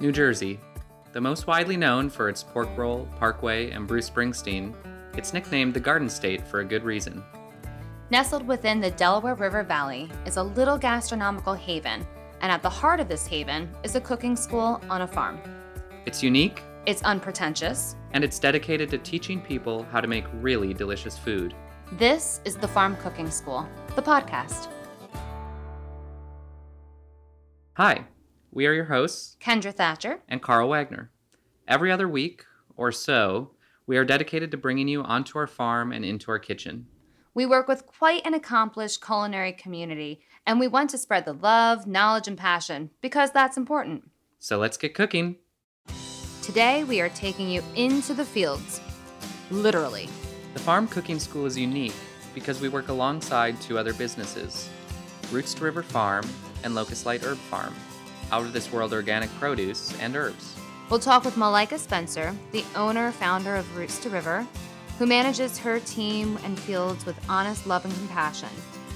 New Jersey. The most widely known for its pork roll, parkway, and Bruce Springsteen, it's nicknamed the Garden State for a good reason. Nestled within the Delaware River Valley is a little gastronomical haven, and at the heart of this haven is a cooking school on a farm. It's unique, It's unpretentious. and it's dedicated to teaching people how to make really delicious food. This is the Farm Cooking School, the podcast. Hi, we are your hosts, Kendra Thatcher. and Karl Wagner. Every other week or so, we are dedicated to bringing you onto our farm and into our kitchen. We work with quite an accomplished culinary community, and we want to spread the love, knowledge, and passion because that's important. So let's get cooking. Today, we are taking you into the fields. Literally. The Farm Cooking School is unique because we work alongside two other businesses Roots to River Farm and Locust Light Herb Farm, out of this world organic produce and herbs. We'll talk with Malaika Spencer, the owner founder of Roots to River, who manages her team and fields with honest love and compassion.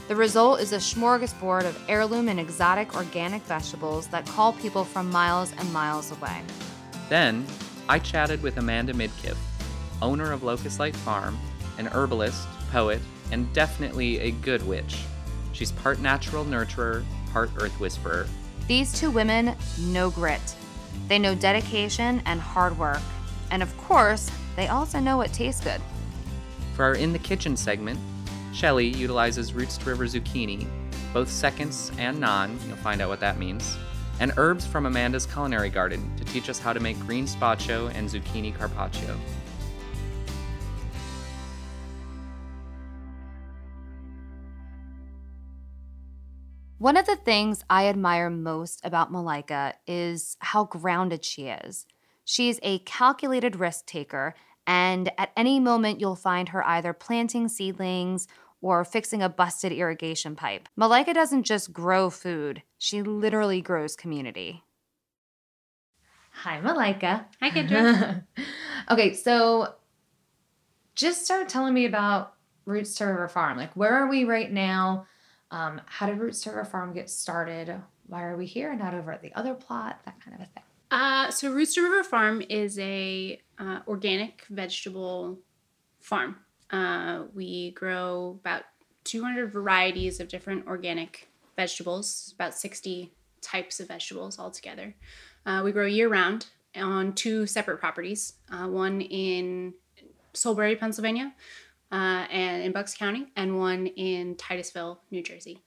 The result is a smorgasbord of heirloom and exotic organic vegetables that call people from miles and miles away. Then, I chatted with Amanda Midkiff, owner of Locust Light Farm, an herbalist, poet, and definitely a good witch. She's part natural nurturer, part earth whisperer. These two women know grit. They know dedication and hard work. And of course, they also know what tastes good. For our In the Kitchen segment, Shelley utilizes Roots to River zucchini, both seconds and non, you'll find out what that means, and herbs from Amanda's culinary garden to teach us how to make green spaccio and zucchini carpaccio. One of the things I admire most about Malaika is how grounded she is. She's a calculated risk taker, and at any moment, you'll find her either planting seedlings or fixing a busted irrigation pipe. Malaika doesn't just grow food, she literally grows community. Hi, Malaika. Hi, Kendra. okay, so just start telling me about Roots to River Farm. Like, where are we right now? Um, how did Roots to River Farm get started? Why are we here, and not over at the other plot? That kind of a thing. uh, so Roots to River Farm is a uh, organic vegetable farm. Uh, we grow about 200 varieties of different organic vegetables, about 60 types of vegetables altogether. Uh, we grow year round on two separate properties, uh, one in Solebury, Pennsylvania, uh, and in Bucks County, and one in Titusville, New Jersey.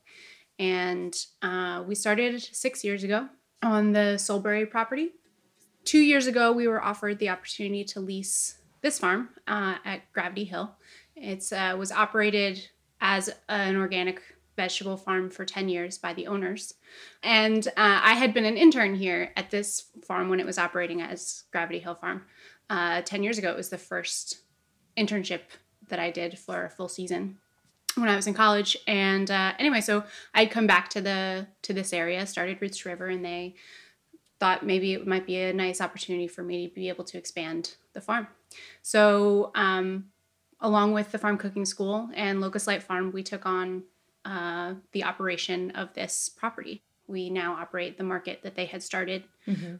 And uh, we started six years ago on the Solebury property. Two years ago, we were offered the opportunity to lease this farm uh, at Gravity Hill. It uh, was operated as an organic vegetable farm for 10 years by the owners. And uh, I had been an intern here at this farm when it was operating as Gravity Hill Farm. Uh, 10 years ago, it was the first internship that I did for a full season when I was in college. And uh, anyway, so I'd come back to the to this area, started Roots River, and they thought maybe it might be a nice opportunity for me to be able to expand the farm. So, um, along with the farm cooking school and Locust Light Farm, we took on uh, the operation of this property. We now operate the market that they had started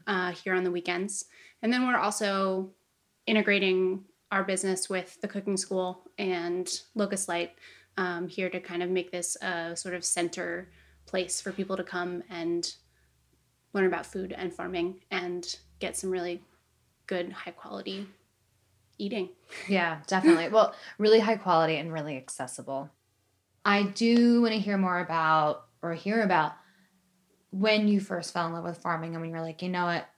uh, here on the weekends, and then we're also integrating our business with the cooking school and Locust Light um, here to kind of make this a sort of center place for people to come and learn about food and farming and get some really good high quality eating. Yeah, definitely. well, really high quality and really accessible. I do want to hear more about or hear about when you first fell in love with farming and when you're like, you know what,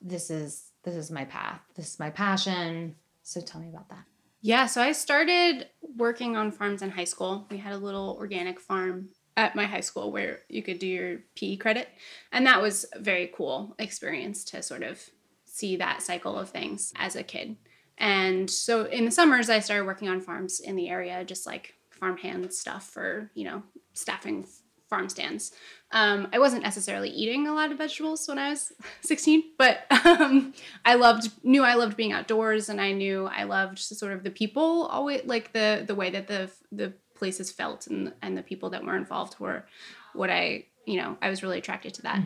this is this is my path. This is my passion. So tell me about that. Yeah, so I started working on farms in high school. We had a little organic farm at my high school where you could do your PE credit. And that was a very cool experience to sort of see that cycle of things as a kid. And so in the summers, I started working on farms in the area, just like farmhand stuff for, you know, staffing farm stands. Um, I wasn't necessarily eating a lot of vegetables when I was 16, but um, I loved knew I loved being outdoors, and I knew I loved sort of the people always like the the way that the the places felt and and the people that were involved were what I you know, I was really attracted to that.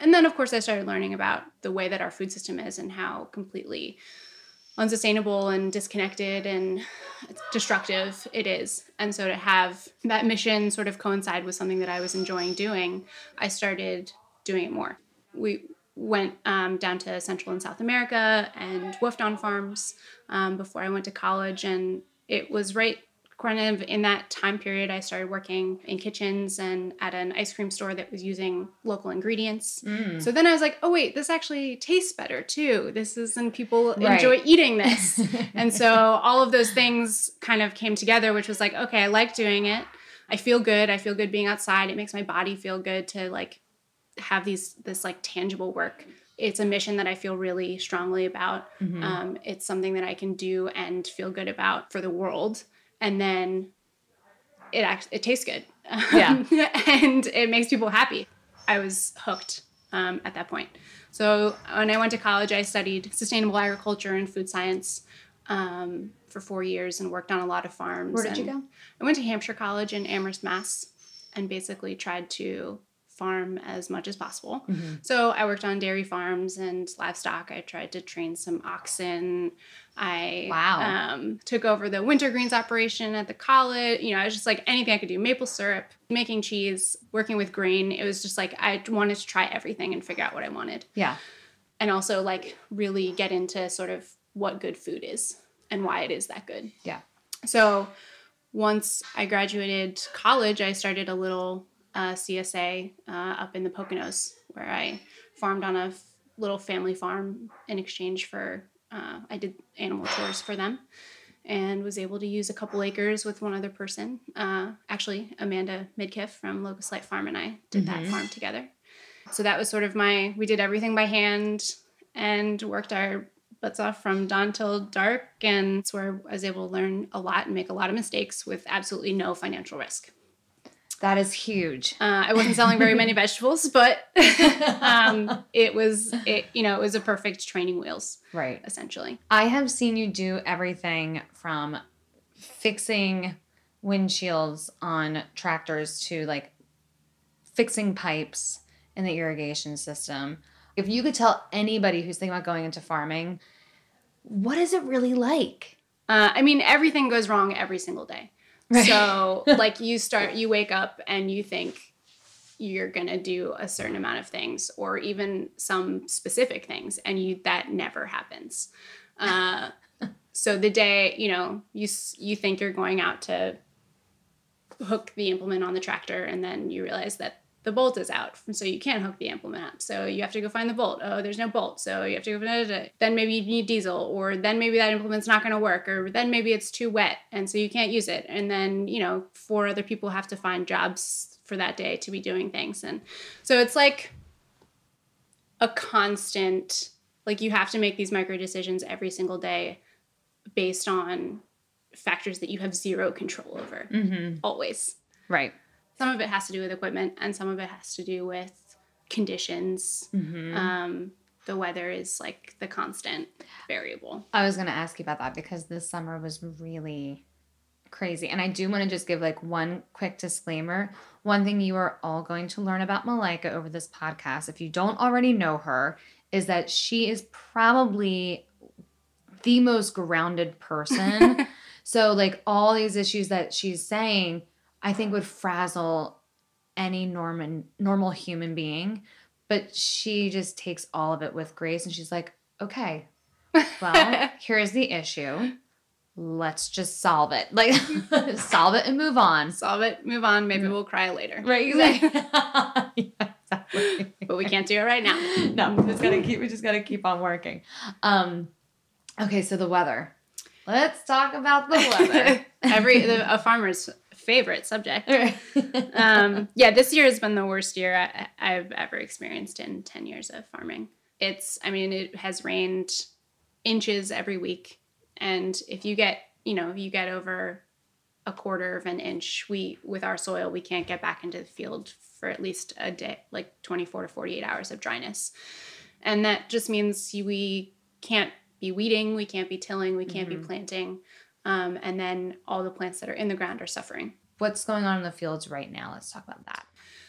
And then, of course, I started learning about the way that our food system is and how completely unsustainable and disconnected and destructive it is. And so to have that mission sort of coincide with something that I was enjoying doing, I started doing it more. We went um, down to Central and South America and WWOOFed on farms um, before I went to college. And it was right kind of in that time period I started working in kitchens and at an ice cream store that was using local ingredients. Mm. So then I was like, oh wait, this actually tastes better too. This is and people Right. enjoy eating this. and so all of those things kind of came together, which was like, okay, I like doing it. I feel good. I feel good being outside. It makes my body feel good to like have these this like tangible work. It's a mission that I feel really strongly about. Mhm. Um, it's something that I can do and feel good about for the world. And then it act- it tastes good. Yeah. and it makes people happy. I was hooked um, at that point. So when I went to college, I studied sustainable agriculture and food science um, for four years and worked on a lot of farms. Where did you go? I went to Hampshire College in Amherst, Mass, and basically tried to farm as much as possible. Mm-hmm. So I worked on dairy farms and livestock. I tried to train some oxen. I Wow. um, took over the winter greens operation at the college. You know, I was just like anything I could do maple syrup, making cheese, working with grain. It was just like I wanted to try everything and figure out what I wanted. Yeah. And also, like, really get into sort of what good food is and why it is that good. Yeah. So once I graduated college, I started a little uh, CSA uh, up in the Poconos where I farmed on a f- little family farm in exchange for, uh, I did animal tours for them and was able to use a couple acres with one other person. Uh, actually, Amanda Midkiff from Locust Light Farm and I did that Mhm. farm together. So that was sort of my, we did everything by hand and worked our butts off from dawn till dark. And it's where I was able to learn a lot and make a lot of mistakes with absolutely no financial risk. That is huge. Uh, I wasn't selling very many vegetables, but um, it was, it, you know, it was a perfect training wheels, Right. essentially. I have seen you do everything from fixing windshields on tractors to like fixing pipes in the irrigation system. If you could tell anybody who's thinking about going into farming, what is it really like? Uh, I mean, everything goes wrong every single day. Right. So, like, you start, you wake up and you think you're gonna do a certain amount of things, or even some specific things, and you that never happens. Uh, so the day you know you you think you're going out to hook the implement on the tractor, and then you realize that the bolt is out, so you can't hook the implement up. So you have to go find the bolt. Oh, there's no bolt, so you have to go. Then maybe you need diesel, or then maybe that implement's not going to work, or then maybe it's too wet, and so you can't use it. And then you know, four other people have to find jobs for that day to be doing things, and so it's like a constant. Like you have to make these micro decisions every single day, based on factors that you have zero control over. Mm-hmm. Always. Right. Some of it has to do with equipment, and some of it has to do with conditions. Mm-hmm. Um, the weather is like the constant variable. I was going to ask you about that because this summer was really crazy. And I do want to just give like one quick disclaimer. One thing you are all going to learn about Malaika over this podcast, if you don't already know her, is that she is probably the most grounded person. so, like, all these issues that she's saying, I think would frazzle any normal normal human being. But she just takes all of it with grace and she's like, okay, well, here's the issue. Let's just solve it. Like, solve it and move on. Solve it, move on. Maybe we'll cry later. Right, exactly. yeah, exactly. But we can't do it right now. No, we just gotta keep. We just gotta keep on working. Um, okay, so the weather. Let's talk about the weather. Every the, a farmer's favorite subject. um, yeah, this year has been the worst year I, I've ever experienced in 10 years of farming. It's, I mean, it has rained inches every week. And if you get, you know, if you get over a quarter of an inch, we, with our soil, we can't get back into the field for at least a day, like 24 to 48 hours of dryness. And that just means we can't be weeding, we can't be tilling, we can't Mhm. be planting. Um, and then all the plants that are in the ground are suffering. What's going on in the fields right now? Let's talk about that.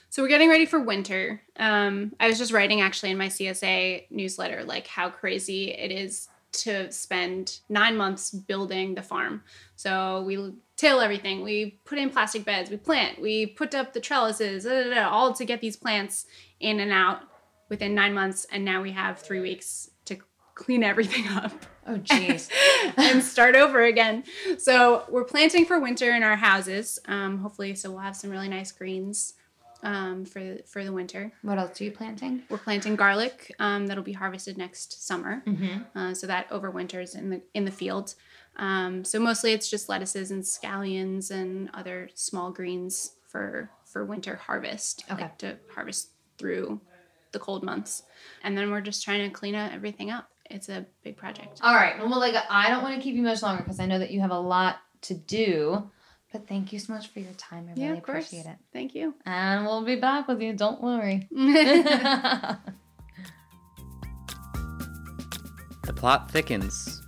So we're getting ready for winter. Um, I was just writing actually in my CSA newsletter like how crazy it is to spend nine months building the farm. So we till everything. We put in plastic beds. We plant. We put up the trellises. Da, da, da, all to get these plants in and out within nine months. And now we have three weeks clean everything up. Oh, jeez. and start over again. So we're planting for winter in our houses. Um, hopefully, so we'll have some really nice greens um, for for the winter. what else are you planting? We're planting garlic um, that'll be harvested next summer. Mm-hmm. Uh, so that overwinters in the in the field. Um, so mostly it's just lettuces and scallions and other small greens for for winter harvest. Okay. Like to harvest through the cold months, and then we're just trying to clean up everything up. It's a big project. All right. Well, like I don't want to keep you much longer because I know that you have a lot to do. But thank you so much for your time. I really of course. appreciate it. Thank you. And we'll be back with you. Don't worry. The plot thickens.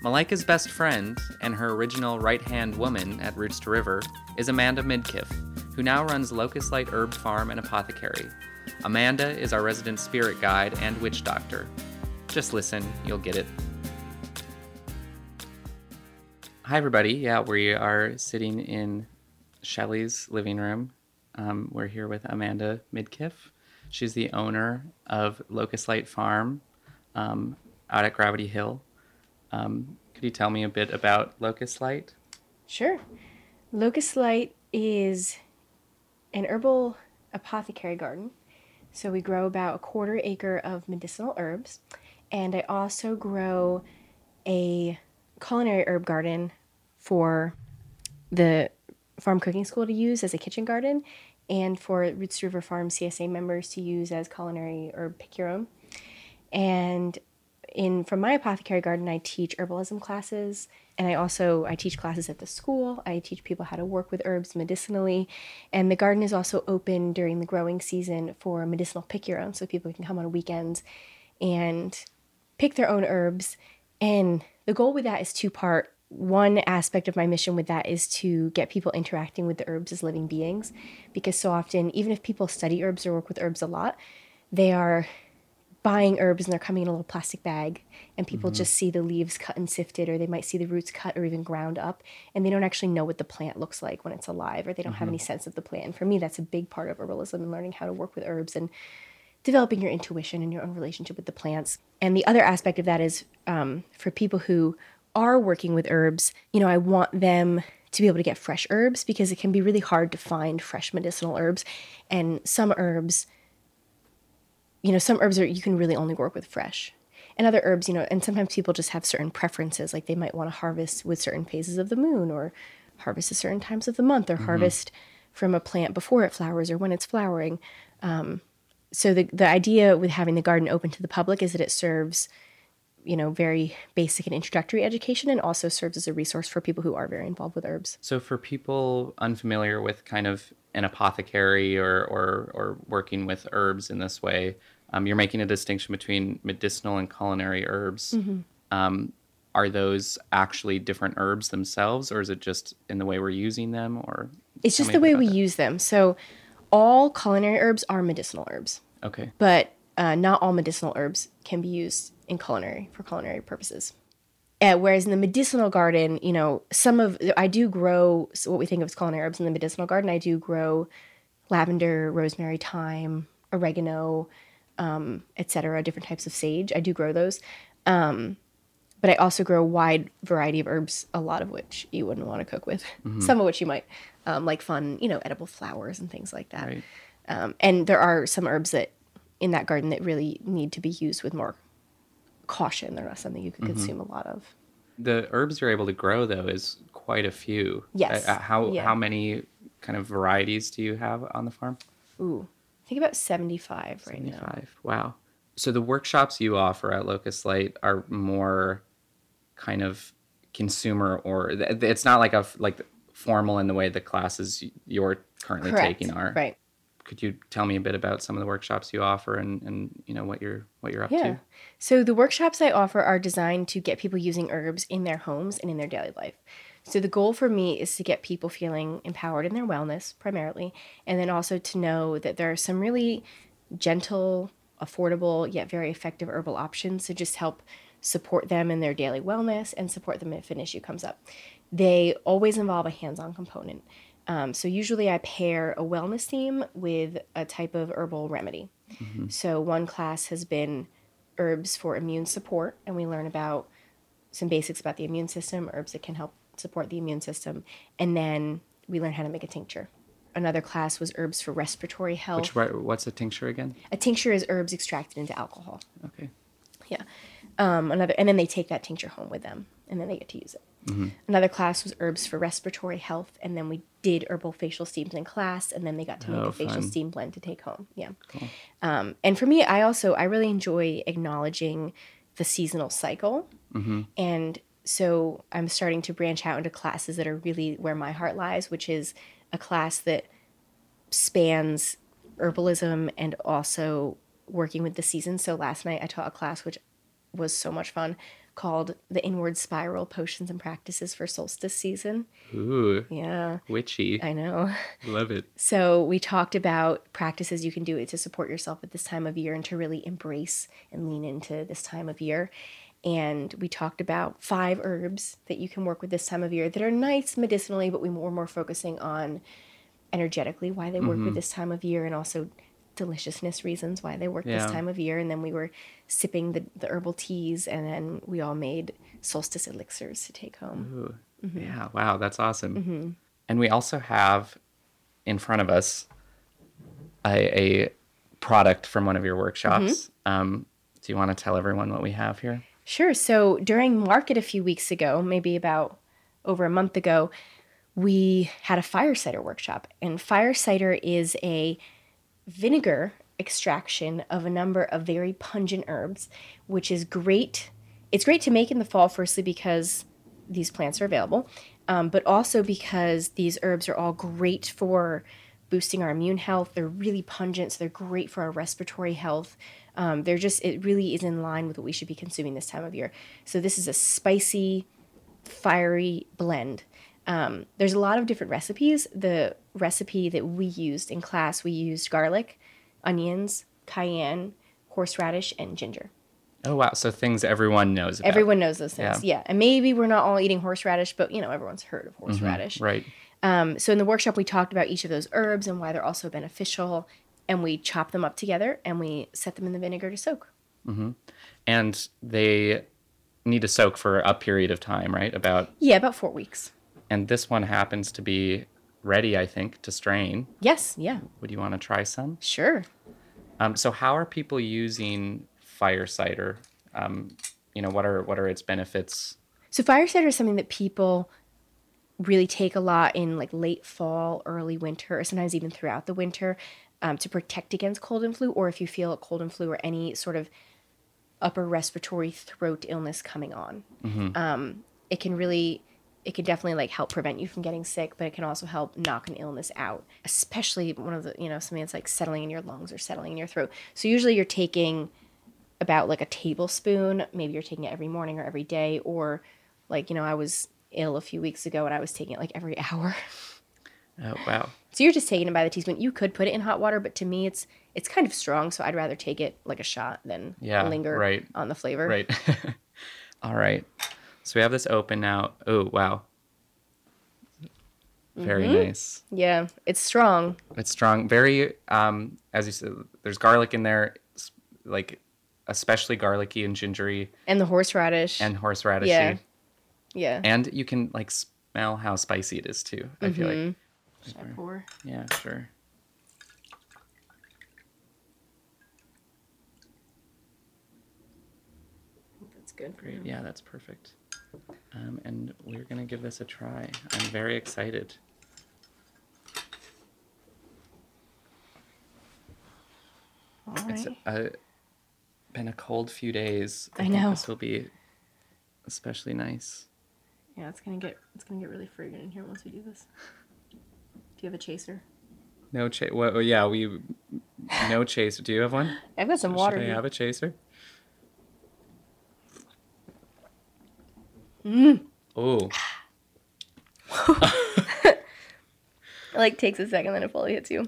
Malaika's best friend and her original right hand woman at Roots to River is Amanda Midkiff, who now runs Locust Light Herb Farm and Apothecary. Amanda is our resident spirit guide and witch doctor. Just listen, you'll get it. Hi, everybody. Yeah, we are sitting in Shelley's living room. Um, we're here with Amanda Midkiff. She's the owner of Locust Light Farm um, out at Gravity Hill. Um, could you tell me a bit about Locust Light? Sure. Locust Light is an herbal apothecary garden. So we grow about a quarter acre of medicinal herbs. And I also grow a culinary herb garden for the farm cooking school to use as a kitchen garden and for Roots River Farm CSA members to use as culinary herb pick your own. And in from my apothecary garden i teach herbalism classes and i also i teach classes at the school i teach people how to work with herbs medicinally and the garden is also open during the growing season for medicinal pick your own so people can come on weekends and pick their own herbs. And the goal with that is two part one aspect of my mission with that is to get people interacting with the herbs as living beings because so often even if people study herbs or work with herbs a lot they are buying herbs and they're coming in a little plastic bag and people mm-hmm. just see the leaves cut and sifted or they might see the roots cut or even ground up and they don't actually know what the plant looks like when it's alive or they don't have mm-hmm. any sense of the plant. And for me that's a big part of herbalism and learning how to work with herbs and developing your intuition and your own relationship with the plants and the other aspect of that is um, for people who are working with herbs you know i want them to be able to get fresh herbs because it can be really hard to find fresh medicinal herbs and some herbs you know, some herbs are you can really only work with fresh. And other herbs, you know, and sometimes people just have certain preferences, like they might want to harvest with certain phases of the moon or harvest at certain times of the month or harvest from a plant before it flowers or when it's flowering. Um, so the the idea with having the garden open to the public is that it serves, you know, very basic and introductory education and also serves as a resource for people who are very involved with herbs. So, for people unfamiliar with kind of an apothecary or, or, or working with herbs in this way, um, you're making a distinction between medicinal and culinary herbs. Um, are those actually different herbs themselves, or is it just in the way we're using them? Or It's just the way we that. use them. So all culinary herbs are medicinal herbs. Okay. but uh, not all medicinal herbs can be used in culinary for culinary purposes. Uh, whereas in the medicinal garden, you know, some of I do grow so what we think of as culinary herbs in the medicinal garden. I do grow lavender, rosemary, thyme, oregano, um, etc. Different types of sage. I do grow those, um, but I also grow a wide variety of herbs. A lot of which you wouldn't want to cook with. Some of which you might um, like fun, you know, edible flowers and things like that. Right. Um, and there are some herbs that in that garden that really need to be used with more caution. They're not something you Mm-hmm. can consume a lot of. The herbs you're able to grow though is quite a few. Yes. Uh, how Yeah. how many kind of varieties do you have on the farm? Ooh, I think about 75 right now. 75. Wow. So the workshops you offer at Locust Light are more kind of consumer or th- it's not like a f- like formal in the way the classes you're currently Correct. taking are. Right. Could you tell me a bit about some of the workshops you offer and and you know what you're what you're up Yeah. to? So the workshops I offer are designed to get people using herbs in their homes and in their daily life. So the goal for me is to get people feeling empowered in their wellness primarily, and then also to know that there are some really gentle, affordable, yet very effective herbal options to just help support them in their daily wellness and support them if an issue comes up. They always involve a hands on component. Um, so usually I pair a wellness theme with a type of herbal remedy. So one class has been herbs for immune support, and we learn about some basics about the immune system, herbs that can help support the immune system, and then we learn how to make a tincture. Another class was herbs for respiratory health. Which right, what's a tincture again? a tincture is herbs extracted into alcohol. Okay. Yeah. Um, another, and then they take that tincture home with them, and then they get to use it. Another class was herbs for respiratory health, and then we did herbal facial steams in class, and then they got to make Oh, a facial fun. steam blend to take home. Yeah. Um, and for me, I also I really enjoy acknowledging the seasonal cycle, and so I'm starting to branch out into classes that are really where my heart lies, which is a class that spans herbalism and also working with the seasons. So last night I taught a class which was so much fun called The Inward Spiral Potions and Practices for Solstice Season. Ooh, Yeah, witchy. I know. Love it. So we talked about practices you can do to support yourself at this time of year and to really embrace and lean into this time of year. And we talked about five herbs that you can work with this time of year that are nice medicinally, but we were more focusing on energetically why they work with mm-hmm. this time of year and also deliciousness reasons why they work Yeah. this time of year. And then we were sipping the, the herbal teas and then we all made solstice elixirs to take home. Ooh. Mm-hmm. Yeah, wow, that's awesome. Mm-hmm. And we also have in front of us a, a product from one of your workshops. Mm-hmm. Um, do you want to tell everyone what we have here? Sure. So during market a few weeks ago, maybe about over a month ago, we had a fire cider workshop. And fire cider is a vinegar extraction of a number of very pungent herbs, which is great. It's great to make in the fall, firstly, because these plants are available, um, but also because these herbs are all great for boosting our immune health. They're really pungent, so they're great for our respiratory health. Um, they're just, it really is in line with what we should be consuming this time of year. So, this is a spicy, fiery blend. Um, there's a lot of different recipes. The recipe that we used in class, we used garlic, onions, cayenne, horseradish, and ginger. Oh, wow. So things everyone knows about. Everyone knows those things. Yeah. And maybe we're not all eating horseradish, but you know, everyone's heard of horseradish. Right. Um, so in the workshop, we talked about each of those herbs and why they're also beneficial. And we chop them up together and we set them in the vinegar to soak. Mm-hmm. And they need to soak for a period of time, right? About, Yeah, about four weeks. And this one happens to be ready, I think, to strain. Yes. Yeah. Would you want to try some? Sure. Um, so how are people using fire cider? Um, you know, what are what are its benefits? So fire cider is something that people really take a lot in like late fall, early winter, or sometimes even throughout the winter um, to protect against cold and flu, or if you feel a cold and flu or any sort of upper respiratory throat illness coming on. Um, it can really, it can definitely like help prevent you from getting sick, but it can also help knock an illness out, especially one of the, you know, something that's like settling in your lungs or settling in your throat. So usually you're taking about like a tablespoon. Maybe you're taking it every morning or every day, or like, you know, I was ill a few weeks ago and I was taking it like every hour. Oh wow, So you're just taking it by the teaspoon. You could put it in hot water, but to me, it's it's kind of strong. So I'd rather take it like a shot than Yeah, linger right. on the flavor. right. All right. So we have this open now. Oh wow, very nice. Yeah, it's strong. It's strong. Very, um, as you said, there's garlic in there, s- like especially garlicky and gingery And the horseradish. and horseradishy. Yeah. yeah. And you can like smell how spicy it is too. I feel like. Should I pour? Yeah, sure. That's good. Great. Yeah, that's perfect. Um, and we're gonna give this a try. I'm very excited. All It's right. uh, been a cold few days. I think know. This will be especially nice. Yeah, it's gonna get it's gonna get really fragrant in here once we do this. Do you have a chaser? No chase. Well, yeah, we no chaser. Do you have one? I've got some water. Should I here. have a chaser? Mm. Oh, it like takes a second, then it fully hits you.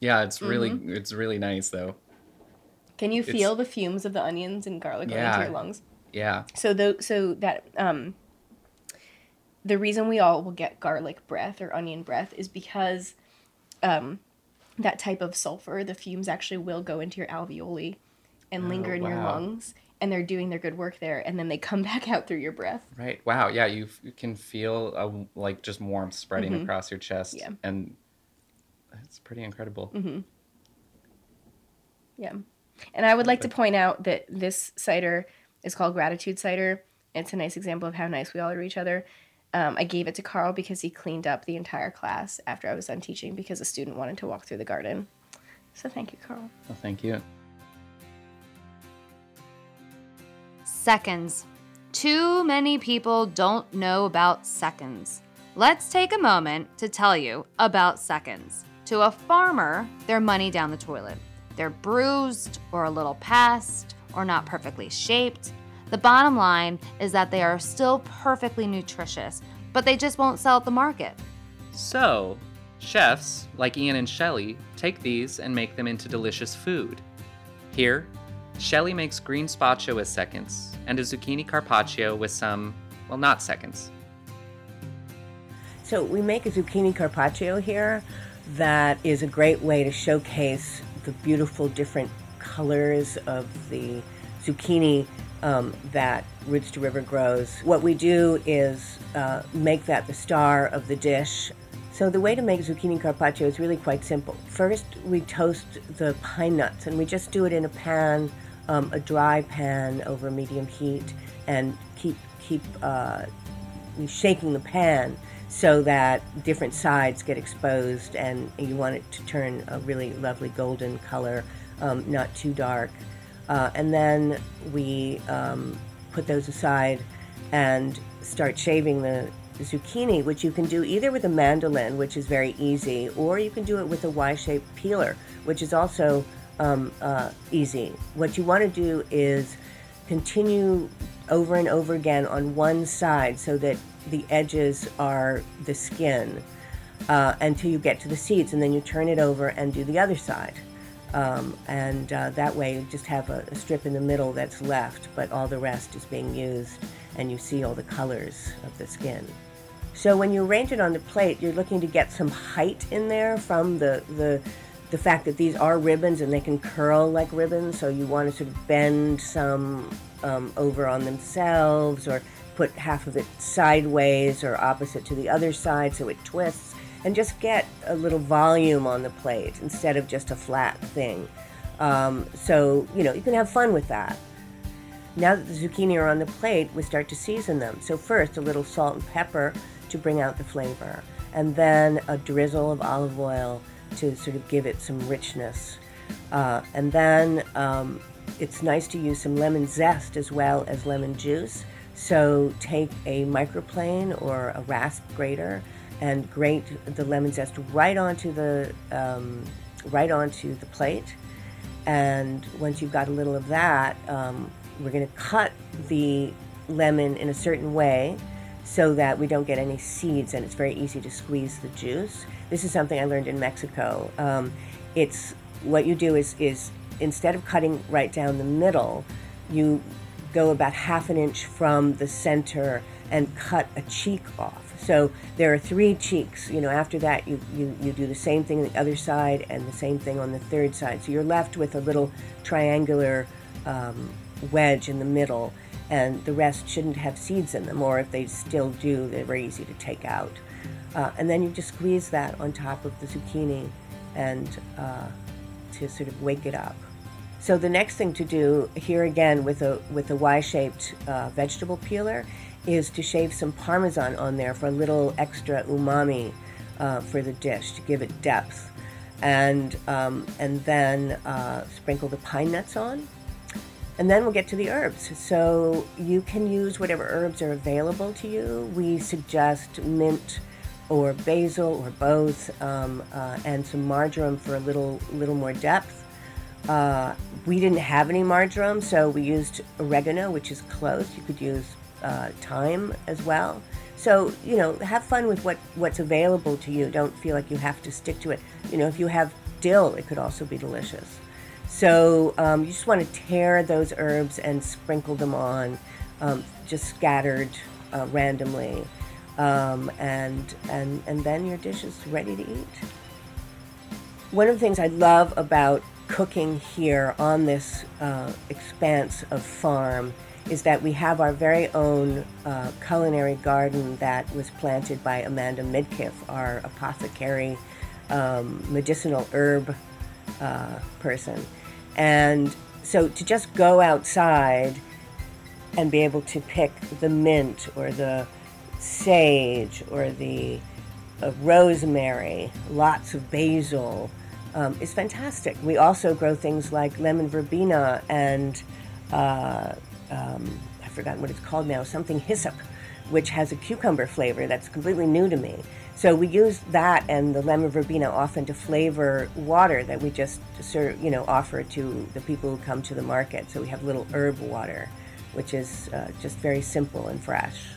Yeah, it's really it's really nice though. Can you It's- feel the fumes of the onions and garlic going into your lungs? Yeah. So though, so that um, the reason we all will get garlic breath or onion breath is because um, that type of sulfur, the fumes actually will go into your alveoli and linger Oh, in your lungs, and they're doing their good work there, and then they come back out through your breath. Right. Wow. Yeah. You, f- you can feel a, like just warmth spreading across your chest. Mm-hmm. Yeah. And it's pretty incredible. Yeah. And I would like to point out that this cider is called Gratitude Cider. It's a nice example of how nice we all are to each other. Um, I gave it to Karl because he cleaned up the entire class after I was done teaching because a student wanted to walk through the garden. So thank you, Karl. Well, thank you. Seconds. Too many people don't know about seconds. Let's take a moment to tell you about seconds. To a farmer, they're money down the toilet. They're bruised or a little past or not perfectly shaped. The bottom line is that they are still perfectly nutritious, but they just won't sell at the market. So, chefs like Ian and Shelley take these and make them into delicious food. Here, Shelley makes green spaccio with seconds and a zucchini carpaccio with some, well, not seconds. So we make a zucchini carpaccio here that is a great way to showcase the beautiful different colors of the zucchini um, that Roots to River grows. What we do is uh, make that the star of the dish. So the way to make zucchini carpaccio is really quite simple. First, we toast the pine nuts, and we just do it in a pan, um, a dry pan over medium heat, and keep keep uh, shaking the pan so that different sides get exposed and you want it to turn a really lovely golden color, um, not too dark. Uh, and then we um, put those aside and start shaving the zucchini, which you can do either with a mandolin, which is very easy, or you can do it with a Y-shaped peeler, which is also um, uh, easy. What you want to do is continue over and over again on one side so that the edges are the skin uh, until you get to the seeds, and then you turn it over and do the other side. Um, and uh, that way you just have a, a strip in the middle that's left, but all the rest is being used, and you see all the colors of the skin. So when you arrange it on the plate, you're looking to get some height in there from the, the, the fact that these are ribbons and they can curl like ribbons. So you want to sort of bend some um, over on themselves or put half of it sideways or opposite to the other side so it twists and just get a little volume on the plate instead of just a flat thing. Um, so, you know, you can have fun with that. Now that the zucchini are on the plate, we start to season them. So first, a little salt and pepper to bring out the flavor, and then a drizzle of olive oil to sort of give it some richness. Uh, and then um, it's nice to use some lemon zest as well as lemon juice. So take a microplane or a rasp grater and grate the lemon zest right onto the um, right onto the plate. And once you've got a little of that, um, we're going to cut the lemon in a certain way so that we don't get any seeds and it's very easy to squeeze the juice. This is something I learned in Mexico. Um, it's what you do is, is instead of cutting right down the middle, you go about half an inch from the center and cut a cheek off. So there are three cheeks. You know, after that, you, you, you do the same thing on the other side and the same thing on the third side. So you're left with a little triangular um, wedge in the middle, and the rest shouldn't have seeds in them, or if they still do, they're very easy to take out. Uh, and then you just squeeze that on top of the zucchini and uh, to sort of wake it up. So the next thing to do here again with a with a Y-shaped uh, vegetable peeler is to shave some parmesan on there for a little extra umami uh, for the dish to give it depth, and um, and then uh, sprinkle the pine nuts on, and then we'll get to the herbs. So you can use whatever herbs are available to you. We suggest mint or basil or both, um, uh, and some marjoram for a little little more depth. Uh, we didn't have any marjoram, so we used oregano, which is close. You could use uh, thyme as well. So you know, have fun with what what's available to you. Don't feel like you have to stick to it. You know, if you have dill, it could also be delicious. So um, you just want to tear those herbs and sprinkle them on, um, just scattered uh, randomly, um, and and and then your dish is ready to eat. One of the things I love about cooking here on this uh, expanse of farm is that we have our very own uh, culinary garden that was planted by Amanda Midkiff, our apothecary um, medicinal herb uh, person. And so to just go outside and be able to pick the mint or the sage or the uh, rosemary, lots of basil, um, is fantastic. We also grow things like lemon verbena and uh, um, I've forgotten what it's called now, something hyssop, which has a cucumber flavor that's completely new to me. So we use that and the lemon verbena often to flavor water that we just serve, you know, offer to the people who come to the market. So we have little herb water, which is uh, just very simple and fresh.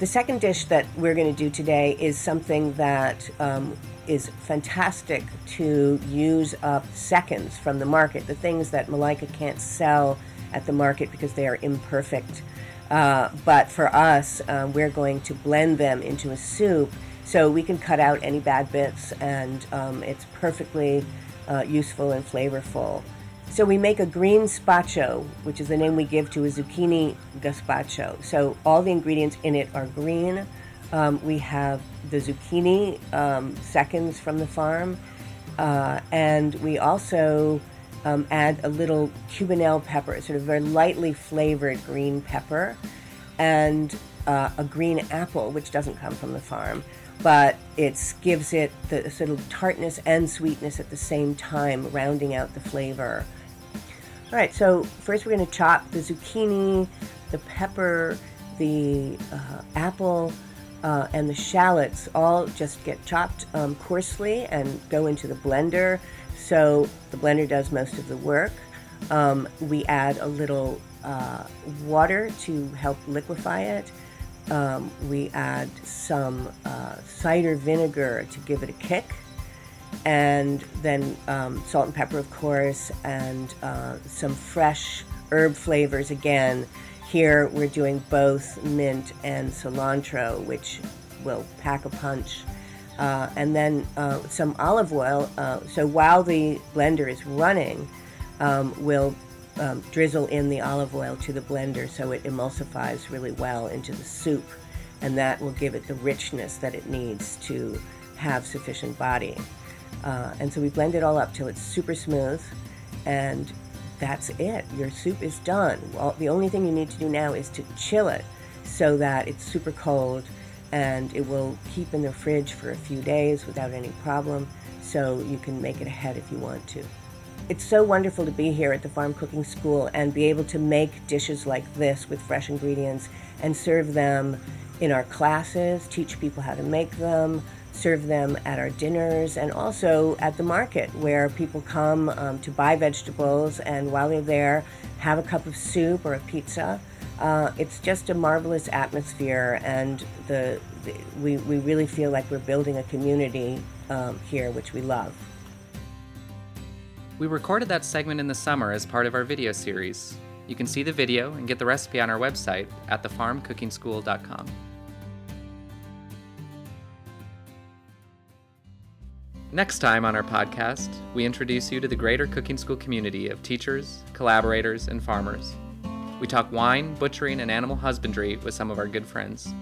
The second dish that we're going to do today is something that um, is fantastic to use up seconds from the market, the things that Malaika can't sell at the market because they are imperfect. Uh, but for us, uh, we're going to blend them into a soup so we can cut out any bad bits and um, it's perfectly uh, useful and flavorful. So we make a green spaccio, which is the name we give to a zucchini gazpacho. So all the ingredients in it are green. Um, we have the zucchini um, seconds from the farm, uh, and we also um, add a little cubanelle pepper, sort of very lightly flavored green pepper, and uh, a green apple, which doesn't come from the farm, but it gives it the sort of tartness and sweetness at the same time, rounding out the flavor. All right, so first we're going to chop the zucchini, the pepper, the uh, apple, uh, and the shallots all just get chopped um, coarsely and go into the blender. So the blender does most of the work. Um, we add a little uh, water to help liquefy it. Um, we add some uh, cider vinegar to give it a kick. And then um, salt and pepper, of course, and uh, some fresh herb flavors again. Here we're doing both mint and cilantro, which will pack a punch uh, and then uh, some olive oil. Uh, so while the blender is running, um, we'll um, drizzle in the olive oil to the blender so it emulsifies really well into the soup, and that will give it the richness that it needs to have sufficient body. Uh, and so we blend it all up till it's super smooth, and that's it. Your soup is done. Well, the only thing you need to do now is to chill it so that it's super cold and it will keep in the fridge for a few days without any problem, so you can make it ahead if you want to. It's so wonderful to be here at the Farm Cooking School and be able to make dishes like this with fresh ingredients and serve them in our classes, teach people how to make them, serve them at our dinners, and also at the market where people come um, to buy vegetables and while they're there, have a cup of soup or a pizza uh, it's just a marvelous atmosphere, and the, the, we, we really feel like we're building a community um, here, which we love. We recorded that segment in the summer as part of our video series. You can see the video and get the recipe on our website at thefarmcookingschool.com. Next time on our podcast, we introduce you to the greater cooking school community of teachers, collaborators, and farmers. We talk wine, butchering, and animal husbandry with some of our good friends.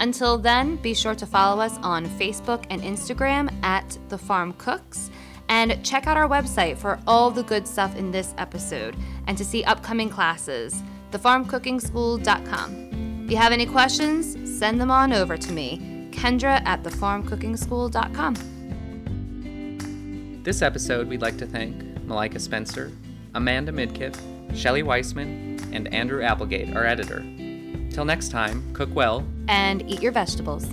Until then, be sure to follow us on Facebook and Instagram at The Farm Cooks. And check out our website for all the good stuff in this episode and to see upcoming classes, thefarmcookingschool.com. If you have any questions, send them on over to me, Kendra at thefarmcookingschool.com. This episode, we'd like to thank Malaika Spencer, Amanda Midkiff, Shelley Weissman, and Andrew Applegate, our editor. Till next time, cook well and eat your vegetables.